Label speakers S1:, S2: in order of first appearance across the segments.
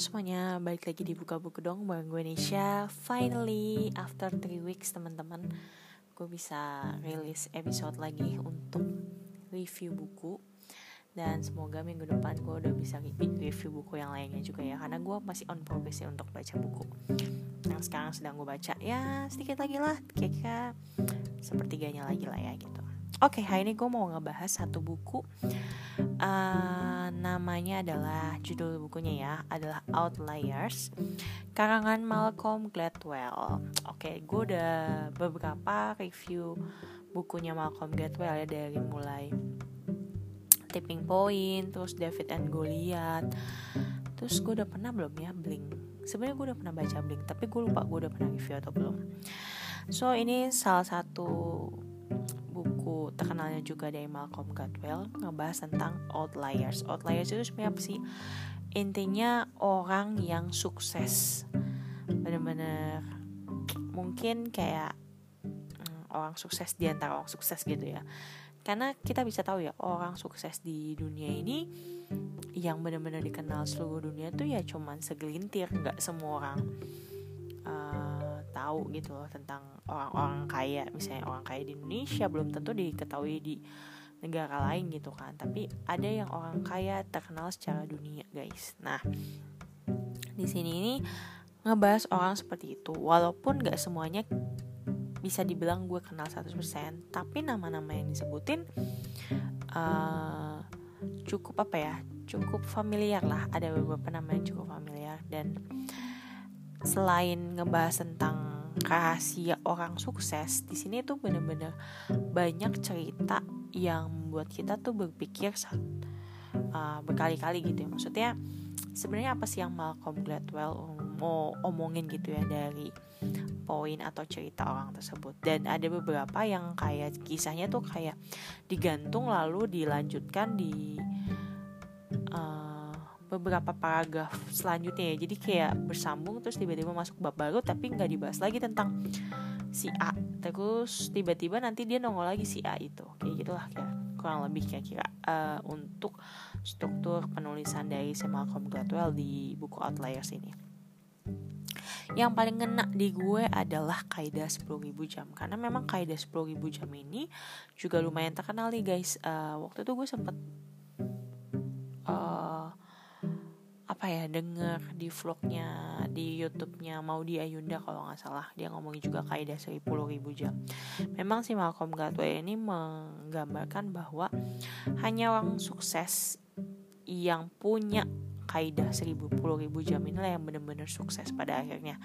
S1: semuanya, balik lagi di Buka Buku dong bareng gue Nisha Finally, after 3 weeks teman-teman Gue bisa rilis episode lagi untuk review buku. Dan semoga minggu depan gue udah bisa review buku yang lainnya juga ya Karena gue masih on progress ya untuk baca buku. Yang sekarang sedang gue baca ya sedikit lagi lah Kira-kira sepertiganya lagi lah ya gitu Oke, hari ini gue mau ngebahas satu buku. Uh, Namanya adalah, judul bukunya ya Adalah Outliers Karangan Malcolm Gladwell. Oke, gue udah beberapa review bukunya Malcolm Gladwell ya Dari mulai Tipping Point, terus David and Goliath. Terus gue udah pernah belum ya Blink? Sebenarnya gue udah pernah baca Blink Tapi gue lupa gue udah pernah review atau belum. So ini salah satu buku terkenalnya juga dari Malcolm Gladwell ngebahas tentang outliers. Outliers itu sebenarnya apa sih? Intinya orang yang sukses. Bener-bener mungkin kayak hmm, orang sukses di antara orang sukses gitu ya. Karena kita bisa tahu ya orang sukses di dunia ini yang benar-benar dikenal seluruh dunia tuh ya cuman segelintir, nggak semua orang uh, tahu gitu loh tentang orang-orang kaya. Misalnya orang kaya di Indonesia belum tentu diketahui di negara lain gitu kan. Tapi ada yang orang kaya terkenal secara dunia guys. Nah di sini ini ngebahas orang seperti itu. Walaupun gak semuanya bisa dibilang gue kenal 100% tapi nama-nama yang disebutin uh, cukup apa ya? Cukup familiar lah. Ada beberapa nama yang cukup familiar dan selain ngebahas tentang rahasia orang sukses di sini tuh bener-bener banyak cerita yang membuat kita tuh berpikir uh, berkali-kali gitu ya. Maksudnya sebenarnya apa sih yang Malcolm Gladwell mau omongin gitu ya dari poin atau cerita orang tersebut? Dan ada beberapa yang kayak kisahnya tuh kayak digantung lalu dilanjutkan di uh, beberapa paragraf selanjutnya ya. Jadi kayak bersambung terus tiba-tiba masuk bab baru tapi nggak dibahas lagi tentang si A. Terus tiba-tiba nanti dia nongol lagi si A itu. Kayak gitulah kira kurang lebih kira-kira. Uh, untuk struktur penulisan dari si Malcolm Gladwell di buku Outliers ini. Yang paling ngena di gue adalah kaidah 10.000 jam. Karena memang kaidah 10.000 jam ini juga lumayan terkenal nih guys. Uh, waktu itu gue sempet uh, apa ya denger di vlognya di YouTube-nya Maudi Ayunda kalau nggak salah dia ngomongin juga kaidah sepuluh ribu jam. Memang si Malcolm Gladwell ini menggambarkan bahwa hanya orang sukses yang punya kaidah seribu puluh ribu jam inilah yang benar-benar sukses pada akhirnya.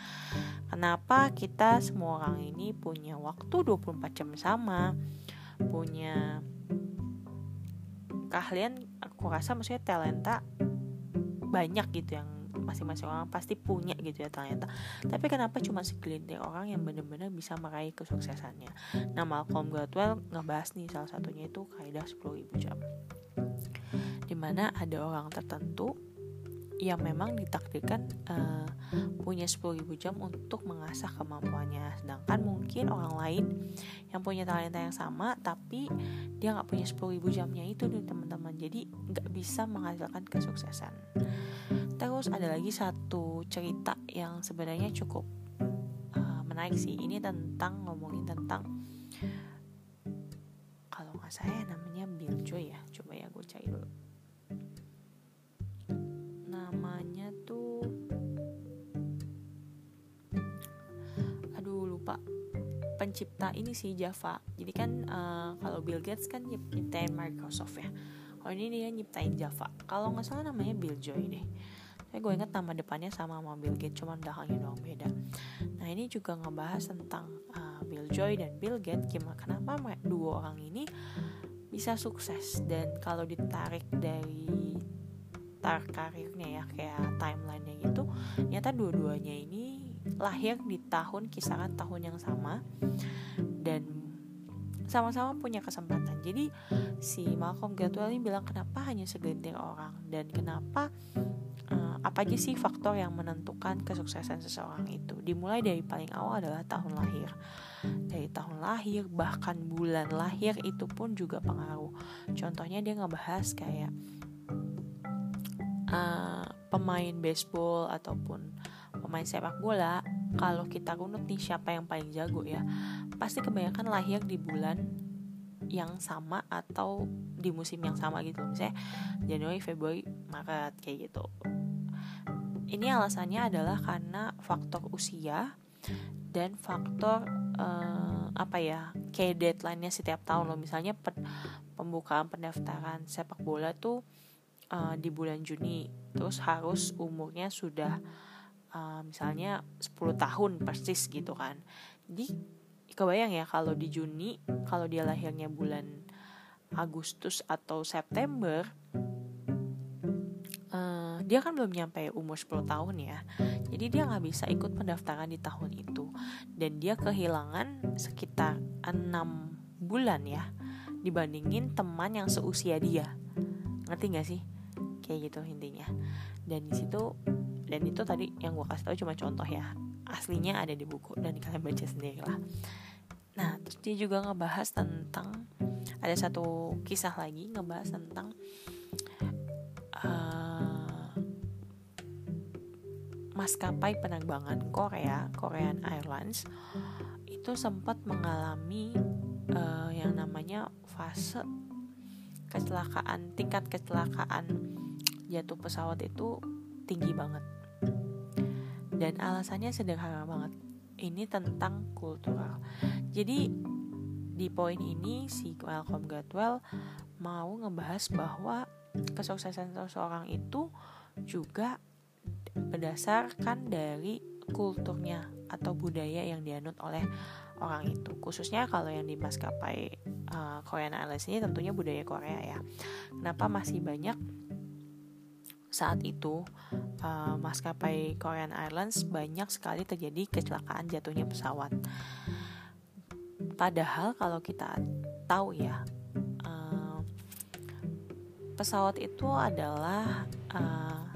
S1: Kenapa kita semua orang ini punya waktu 24 jam sama, punya keahlian aku rasa maksudnya talenta banyak gitu yang masing-masing orang pasti punya gitu ya ternyata tapi kenapa cuma segelintir orang yang benar-benar bisa meraih kesuksesannya? Nah Malcolm Gladwell ngebahas nih salah satunya itu kaidah 10.000 jam. Di mana ada orang tertentu yang memang ditakdirkan uh, punya 10.000 jam untuk mengasah kemampuannya. Sedangkan mungkin orang lain yang punya talenta yang sama tapi dia nggak punya 10.000 jamnya itu nih teman-teman. Jadi nggak bisa menghasilkan kesuksesan. Terus ada lagi satu cerita yang sebenarnya cukup uh, menarik sih. Ini tentang ngomongin tentang kalau nggak saya namanya Bill Joy ya. Coba ya gue cari dulu namanya tuh aduh lupa. Pencipta ini sih Java. Jadi kan uh, kalau Bill Gates kan nyiptain Microsoft ya. Kalau ini dia nyiptain Java. Kalau nggak salah namanya Bill Joy deh. Saya gue inget nama depannya sama sama Bill Gates cuman belakangnya doang beda. Nah ini juga ngebahas tentang uh, Bill Joy dan Bill Gates. Gimana kenapa dua orang ini bisa sukses? Dan kalau ditarik dari tar karirnya ya kayak timelinenya gitu ternyata dua-duanya ini lahir di tahun kisaran tahun yang sama dan sama-sama punya kesempatan. Jadi si Malcolm Gladwell ini bilang kenapa hanya segelintir orang? Dan kenapa uh, apa aja sih faktor yang menentukan kesuksesan seseorang itu? Dimulai dari paling awal adalah tahun lahir. Dari tahun lahir bahkan bulan lahir itu pun juga pengaruh. Contohnya dia ngebahas kayak uh, pemain baseball ataupun pemain sepak bola kalau kita runut nih siapa yang paling jago ya pasti kebanyakan lahir di bulan yang sama atau di musim yang sama gitu. Misalnya Januari Februari Maret kayak gitu. Ini alasannya adalah karena faktor usia dan faktor uh, apa ya kayak deadline-nya setiap tahun loh. Misalnya pembukaan pendaftaran sepak bola tuh uh, di bulan Juni. Terus harus umurnya sudah uh, misalnya 10 tahun persis gitu kan. Jadi kebayang ya kalau di Juni kalau dia lahirnya bulan Agustus atau September dia kan belum nyampe umur 10 tahun ya. Jadi dia nggak bisa ikut pendaftaran di tahun itu. Dan dia kehilangan sekitar 6 bulan ya dibandingin teman yang seusia dia. Ngerti gak sih kayak gitu intinya. Dan di situ dan itu tadi yang gue kasih tahu cuma contoh ya. Aslinya ada di buku dan kalian baca sendiri lah nah terus dia juga ngebahas tentang ada satu kisah lagi ngebahas tentang uh, maskapai penerbangan Korea, Korean Airlines, itu sempat mengalami uh, yang namanya fase kecelakaan, tingkat kecelakaan jatuh pesawat itu tinggi banget. Dan alasannya sederhana banget. Ini tentang kultural. Jadi di poin ini si Welcome Gatwell mau ngebahas bahwa kesuksesan seseorang itu juga berdasarkan dari kulturnya atau budaya yang dianut oleh orang itu khususnya kalau yang di maskapai uh, Korean Airlines ini tentunya budaya Korea ya kenapa masih banyak saat itu uh, maskapai Korean Airlines banyak sekali terjadi kecelakaan jatuhnya pesawat. Padahal kalau kita tahu ya uh, pesawat itu adalah uh,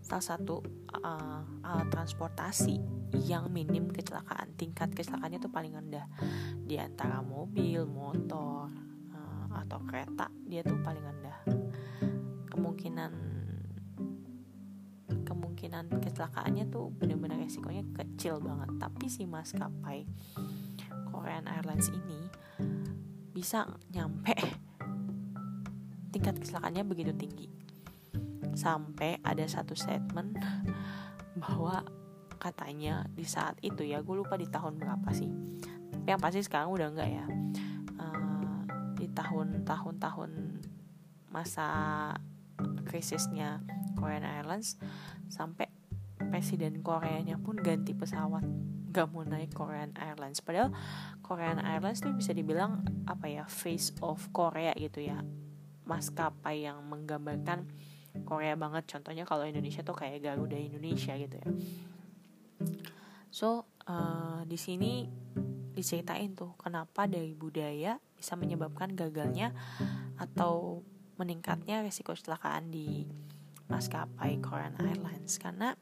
S1: salah satu uh, alat transportasi yang minim kecelakaan. Tingkat kecelakaannya itu paling rendah. Di antara mobil motor uh, atau kereta dia tuh paling rendah. Kemungkinan kemungkinan kecelakaannya tuh benar-benar resikonya kecil banget. Tapi si maskapai Korean Airlines ini bisa nyampe tingkat kecelakaannya begitu tinggi. Sampai ada satu statement bahwa katanya di saat itu ya gue lupa di tahun berapa sih tapi yang pasti sekarang udah enggak ya. Uh, di tahun-tahun tahun masa krisisnya Korean Airlines sampai presiden Koreanya pun ganti pesawat gak mau naik Korean Airlines padahal Korean Airlines tuh bisa dibilang apa ya face of Korea gitu ya. Maskapai yang menggambarkan Korea banget. Contohnya kalau Indonesia tuh kayak Garuda Indonesia gitu ya. So uh, di sini diceritain tuh kenapa dari budaya bisa menyebabkan gagalnya atau meningkatnya resiko kecelakaan di maskapai Korean Airlines. Karena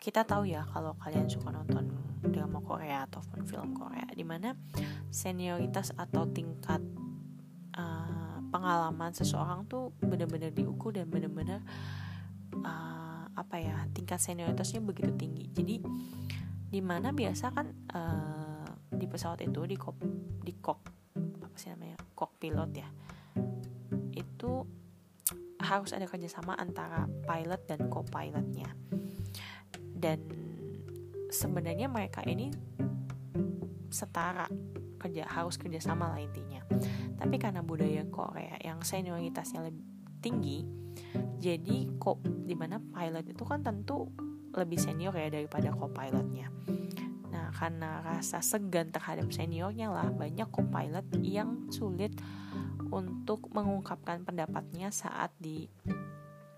S1: kita tahu ya kalau kalian suka nonton drama Korea ataupun film Korea di mana senioritas atau tingkat uh, pengalaman seseorang tuh benar-benar diukur dan benar-benar uh, apa ya tingkat senioritasnya begitu tinggi. Jadi di mana biasa kan uh, di pesawat itu di kok di kok apa sih namanya kok pilot ya itu harus ada kerjasama antara pilot dan co-pilotnya. Dan sebenarnya mereka ini setara kerja harus kerjasama lah intinya. Tapi karena budaya Korea yang senioritasnya lebih tinggi jadi kok di mana pilot itu kan tentu lebih senior ya daripada co-pilotnya. Nah karena rasa segan terhadap seniornya lah banyak co-pilot yang sulit untuk mengungkapkan pendapatnya saat di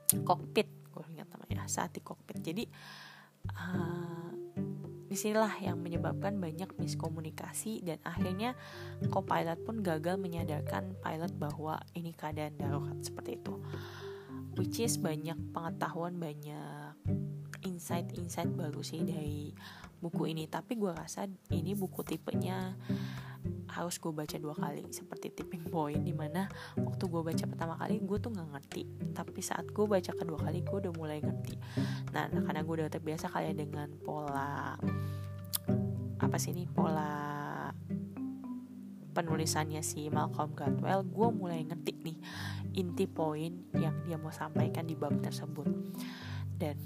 S1: kokpit gue ingat namanya saat di kokpit jadi uh, Di sinilah yang menyebabkan banyak miskomunikasi dan akhirnya co-pilot pun gagal menyadarkan pilot bahwa ini keadaan darurat seperti itu. Which is banyak pengetahuan, banyak insight-insight baru sih dari buku ini. Tapi gue rasa ini buku tipenya harus gue baca dua kali. Seperti tipping point di mana waktu gue baca pertama kali gue tuh nggak ngerti. Tapi saat gue baca kedua kali gue udah mulai ngerti. Nah, nah karena gue udah terbiasa kali dengan pola apa sih ini pola penulisannya si Malcolm Gladwell gue mulai ngerti nih inti poin yang dia mau sampaikan di bab tersebut. Dan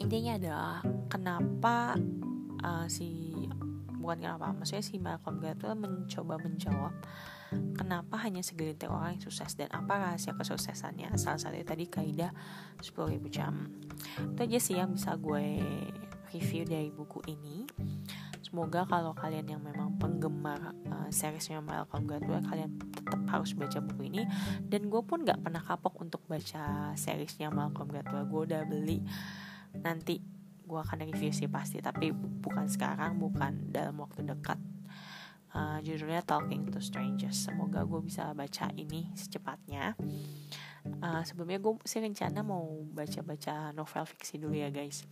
S1: intinya adalah kenapa uh, si bukan kenapa maksudnya si Malcolm Gladwell mencoba menjawab kenapa hanya segelintir orang yang sukses dan apa rahasia kesuksesannya? Salah satu tadi kaidah 10.000 jam. Itu aja sih yang bisa gue review dari buku ini. Semoga kalau kalian yang memang penggemar uh, seriesnya Malcolm Gladwell kalian tetap harus baca buku ini. Dan gue pun gak pernah kapok untuk baca seriesnya Malcolm Gladwell. Gue udah beli nanti gue akan review sih pasti tapi bukan sekarang bukan dalam waktu dekat. Uh, judulnya Talking to Strangers. Semoga gue bisa baca ini secepatnya. Uh, sebelumnya gue sih rencana mau baca-baca novel fiksi dulu ya guys.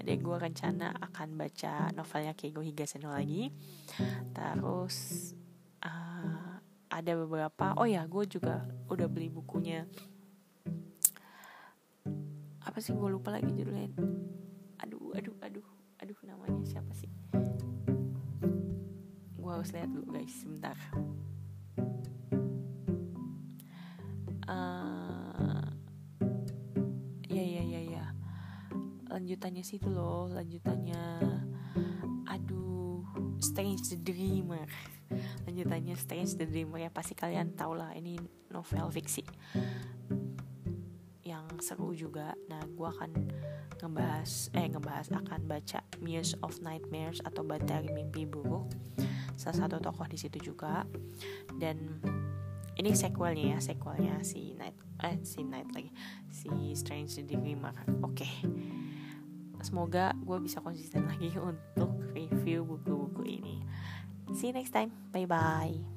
S1: Jadi gue rencana akan baca novelnya Keigo Higaseno lagi. Terus uh, ada beberapa oh ya gue juga udah beli bukunya. Apa sih gue lupa lagi judulnya aduh aduh aduh namanya siapa sih? Gue harus lihat dulu guys sebentar. Uh, ya ya ya ya. Lanjutannya sih itu loh lanjutannya. Aduh Strange the Dreamer. Lanjutannya Strange the Dreamer ya pasti kalian tau lah ini novel fiksi seru juga. Nah gue akan ngebahas eh ngebahas akan baca Muse of Nightmares atau Batari Mimpi Buruk. Salah satu tokoh di situ juga. Dan ini sequelnya ya sequelnya si Night eh si Night lagi. Si Strange Dreamer oke. Okay. semoga gue bisa konsisten lagi untuk review buku-buku ini. See you next time. Bye bye